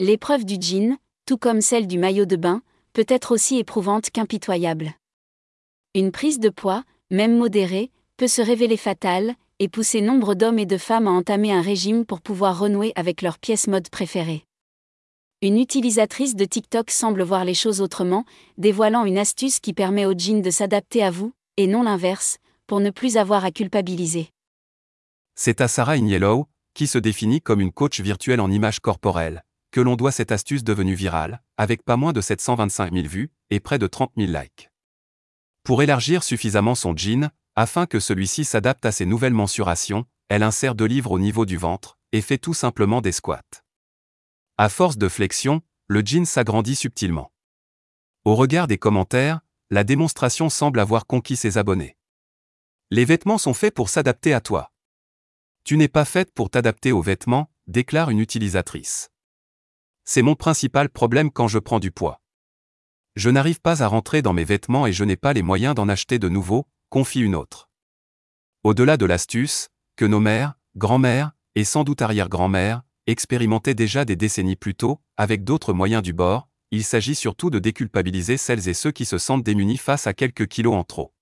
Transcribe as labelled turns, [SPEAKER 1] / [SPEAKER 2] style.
[SPEAKER 1] L'épreuve du jean, tout comme celle du maillot de bain, peut être aussi éprouvante qu'impitoyable. Une prise de poids, même modérée, peut se révéler fatale, et pousser nombre d'hommes et de femmes à entamer un régime pour pouvoir renouer avec leur pièce mode préférée. Une utilisatrice de TikTok semble voir les choses autrement, dévoilant une astuce qui permet au jean de s'adapter à vous, et non l'inverse, pour ne plus avoir à culpabiliser.
[SPEAKER 2] C'est à Sarah Ignellow, qui se définit comme une coach virtuelle en image corporelle, que l'on doit cette astuce devenue virale, avec pas moins de 725 000 vues et près de 30 000 likes. Pour élargir suffisamment son jean, afin que celui-ci s'adapte à ses nouvelles mensurations, elle insère deux livres au niveau du ventre et fait tout simplement des squats. À force de flexion, le jean s'agrandit subtilement. Au regard des commentaires, la démonstration semble avoir conquis ses abonnés. Les vêtements sont faits pour s'adapter à toi. Tu n'es pas faite pour t'adapter aux vêtements, déclare une utilisatrice. C'est mon principal problème quand je prends du poids. Je n'arrive pas à rentrer dans mes vêtements et je n'ai pas les moyens d'en acheter de nouveaux, confie une autre. Au-delà de l'astuce, que nos mères, grand-mères, et sans doute arrière-grand-mères, expérimentaient déjà des décennies plus tôt, avec d'autres moyens du bord, il s'agit surtout de déculpabiliser celles et ceux qui se sentent démunis face à quelques kilos en trop.